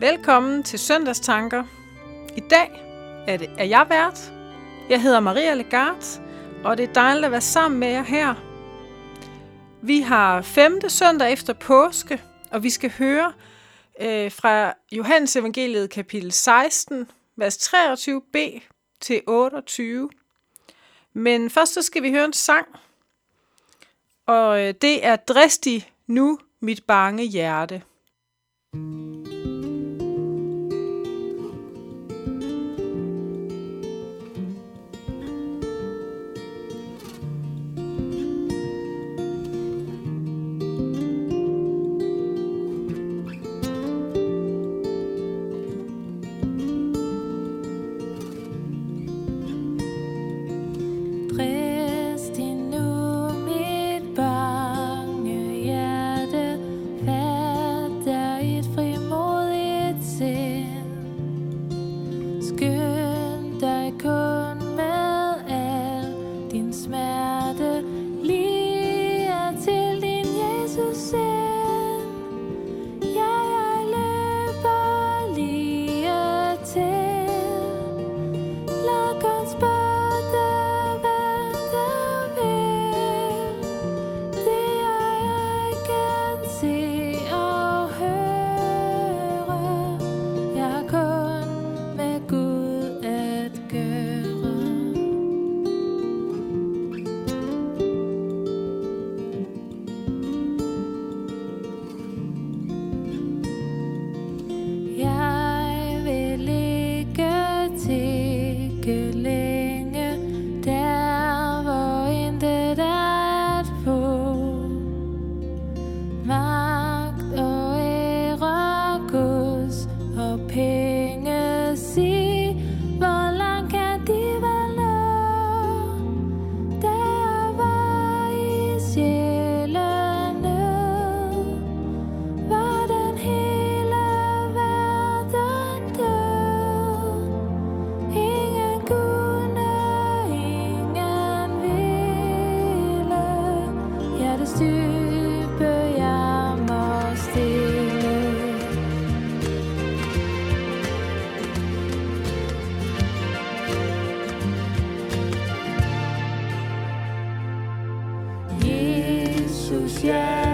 Velkommen til Søndagstanker. I dag er, det, er jeg vært. Jeg hedder Maria Legard, og det er dejligt at være sammen med jer her. Vi har femte søndag efter påske, og vi skal høre øh, fra Johannes evangeliet kapitel 16, vers 23b til 28. Men først så skal vi høre en sang, og øh, det er Dristig nu mit bange hjerte. Dristig Jesus,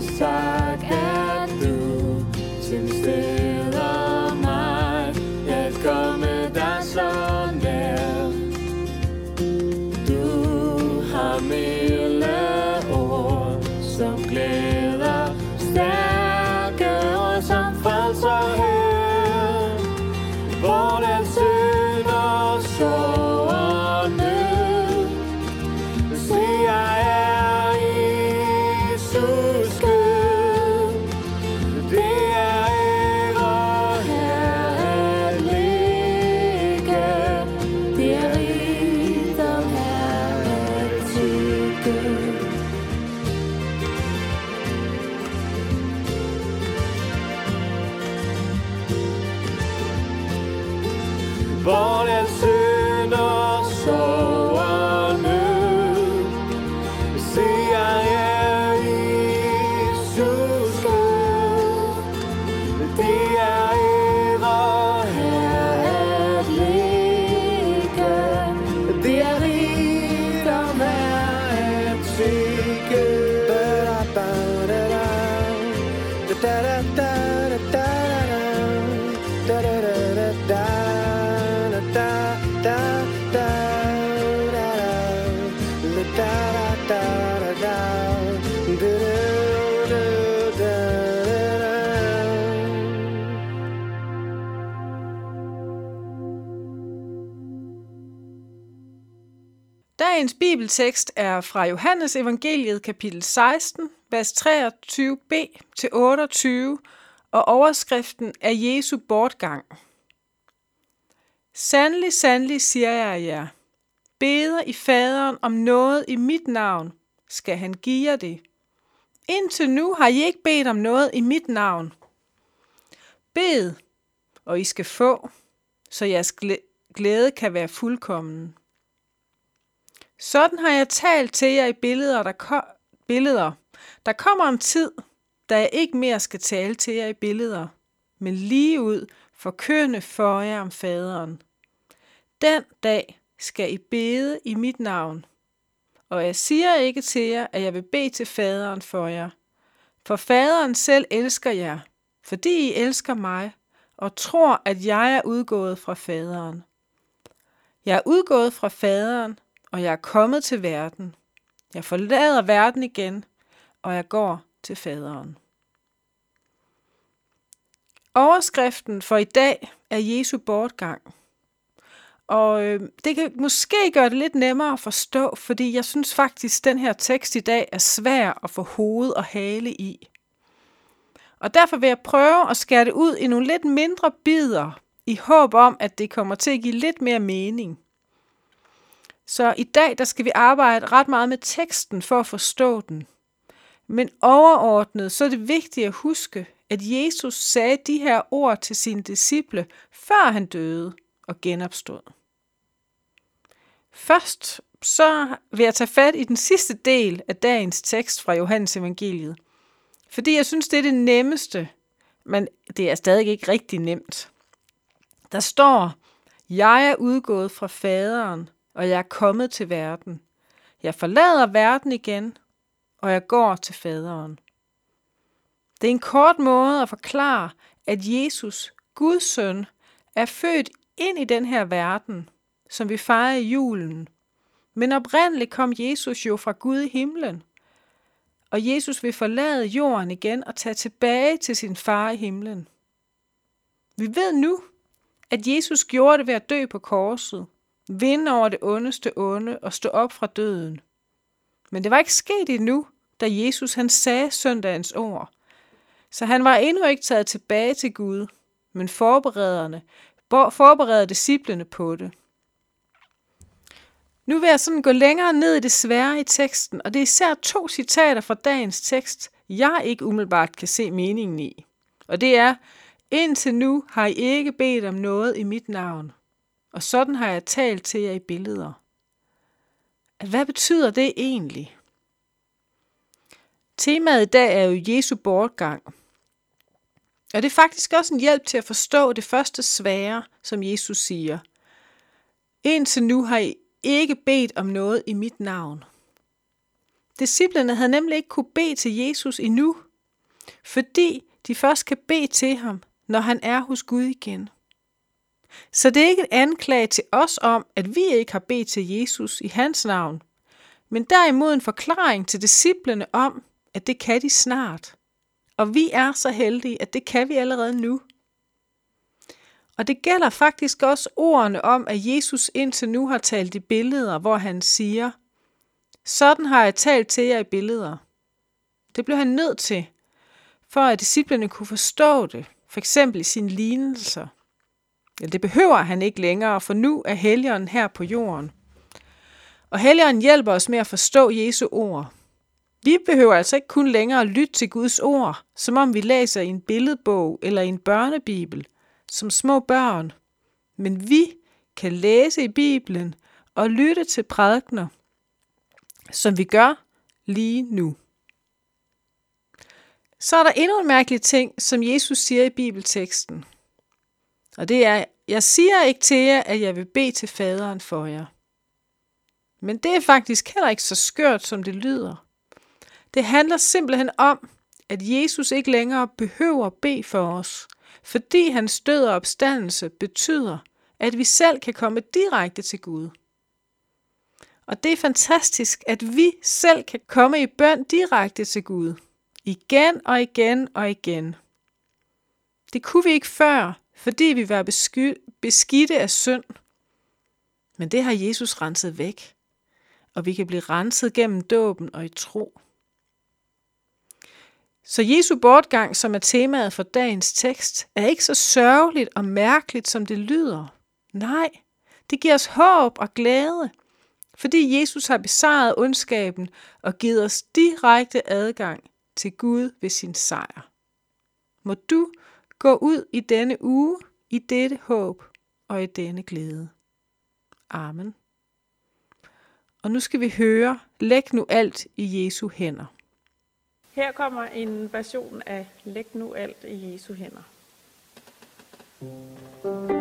Jesus, tak at du tilsteder mig at komme dig så nær. Du har milde ord, som glæder, stærke ord, som frelser her. Hvor den synd og sorg og nød, siger jeg er Jesus Dagens bibeltekst er fra Johannes evangeliet kapitel 16, vers 23b til 28, og overskriften er Jesu bortgang. Sandelig, sandelig siger jeg jer, beder i faderen om noget i mit navn, skal han give jer det. Indtil nu har I ikke bedt om noget i mit navn. Bed, og I skal få, så jeres glæde kan være fuldkommen. Sådan har jeg talt til jer i billeder, der, ko- billeder. Der kommer en tid, da jeg ikke mere skal tale til jer i billeder, men lige ud forkynde for jer om faderen. Den dag skal I bede i mit navn. Og jeg siger ikke til jer, at jeg vil bede til faderen for jer. For faderen selv elsker jer, fordi I elsker mig og tror, at jeg er udgået fra faderen. Jeg er udgået fra faderen, og jeg er kommet til verden. Jeg forlader verden igen, og jeg går til faderen. Overskriften for i dag er Jesu bortgang. Og øh, det kan måske gøre det lidt nemmere at forstå, fordi jeg synes faktisk, at den her tekst i dag er svær at få hoved og hale i. Og derfor vil jeg prøve at skære det ud i nogle lidt mindre bidder, i håb om, at det kommer til at give lidt mere mening. Så i dag der skal vi arbejde ret meget med teksten for at forstå den. Men overordnet så er det vigtigt at huske, at Jesus sagde de her ord til sine disciple, før han døde og genopstod. Først så vil jeg tage fat i den sidste del af dagens tekst fra Johannes evangeliet. Fordi jeg synes, det er det nemmeste, men det er stadig ikke rigtig nemt. Der står, jeg er udgået fra faderen, og jeg er kommet til verden. Jeg forlader verden igen, og jeg går til faderen. Det er en kort måde at forklare, at Jesus, Guds søn, er født ind i den her verden, som vi fejrer i julen. Men oprindeligt kom Jesus jo fra Gud i himlen. Og Jesus vil forlade jorden igen og tage tilbage til sin far i himlen. Vi ved nu, at Jesus gjorde det ved at dø på korset, vinde over det ondeste onde og stå op fra døden. Men det var ikke sket endnu, da Jesus han sagde søndagens ord. Så han var endnu ikke taget tilbage til Gud, men forberederne, forberedte disciplene på det. Nu vil jeg sådan gå længere ned i det svære i teksten, og det er især to citater fra dagens tekst, jeg ikke umiddelbart kan se meningen i. Og det er, indtil nu har I ikke bedt om noget i mit navn, og sådan har jeg talt til jer i billeder. Hvad betyder det egentlig? Temaet i dag er jo Jesu bortgang. Og det er faktisk også en hjælp til at forstå det første svære, som Jesus siger. Indtil nu har I ikke bedt om noget i mit navn. Disciplerne havde nemlig ikke kunne bede til Jesus endnu, fordi de først kan bede til ham, når han er hos Gud igen. Så det er ikke en anklage til os om, at vi ikke har bedt til Jesus i hans navn, men derimod en forklaring til disciplene om, at det kan de snart. Og vi er så heldige, at det kan vi allerede nu. Og det gælder faktisk også ordene om, at Jesus indtil nu har talt i billeder, hvor han siger, sådan har jeg talt til jer i billeder. Det blev han nødt til, for at disciplene kunne forstå det, for eksempel i sine lignelser. Ja, det behøver han ikke længere, for nu er Helligånden her på jorden. Og Helligånden hjælper os med at forstå Jesu ord. Vi behøver altså ikke kun længere at lytte til Guds ord, som om vi læser i en billedbog eller i en børnebibel – som små børn, men vi kan læse i Bibelen og lytte til prædikner, som vi gør lige nu. Så er der endnu en mærkelig ting, som Jesus siger i bibelteksten. Og det er, jeg siger ikke til jer, at jeg vil bede til faderen for jer. Men det er faktisk heller ikke så skørt, som det lyder. Det handler simpelthen om, at Jesus ikke længere behøver at bede for os – fordi hans død og opstandelse betyder, at vi selv kan komme direkte til Gud. Og det er fantastisk, at vi selv kan komme i bøn direkte til Gud. Igen og igen og igen. Det kunne vi ikke før, fordi vi var beskidte af synd. Men det har Jesus renset væk. og vi kan blive renset gennem dåben og i tro. Så Jesu bortgang, som er temaet for dagens tekst, er ikke så sørgeligt og mærkeligt, som det lyder. Nej, det giver os håb og glæde, fordi Jesus har besejret ondskaben og givet os direkte adgang til Gud ved sin sejr. Må du gå ud i denne uge i dette håb og i denne glæde. Amen. Og nu skal vi høre, læg nu alt i Jesu hænder. Her kommer en version af Læg nu alt i Jesu hænder. thank you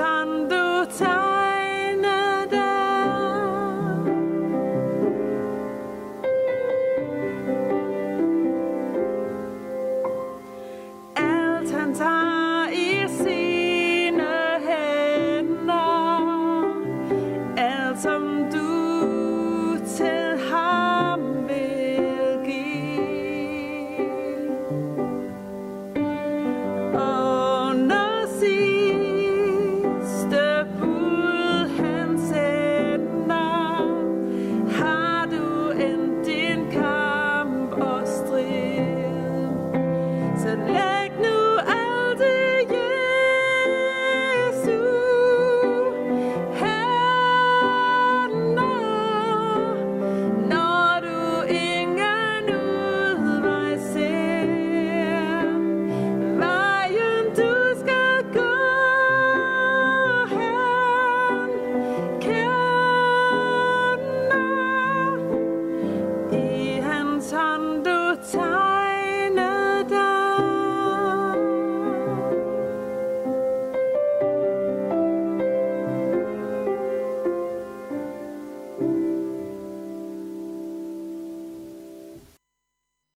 sun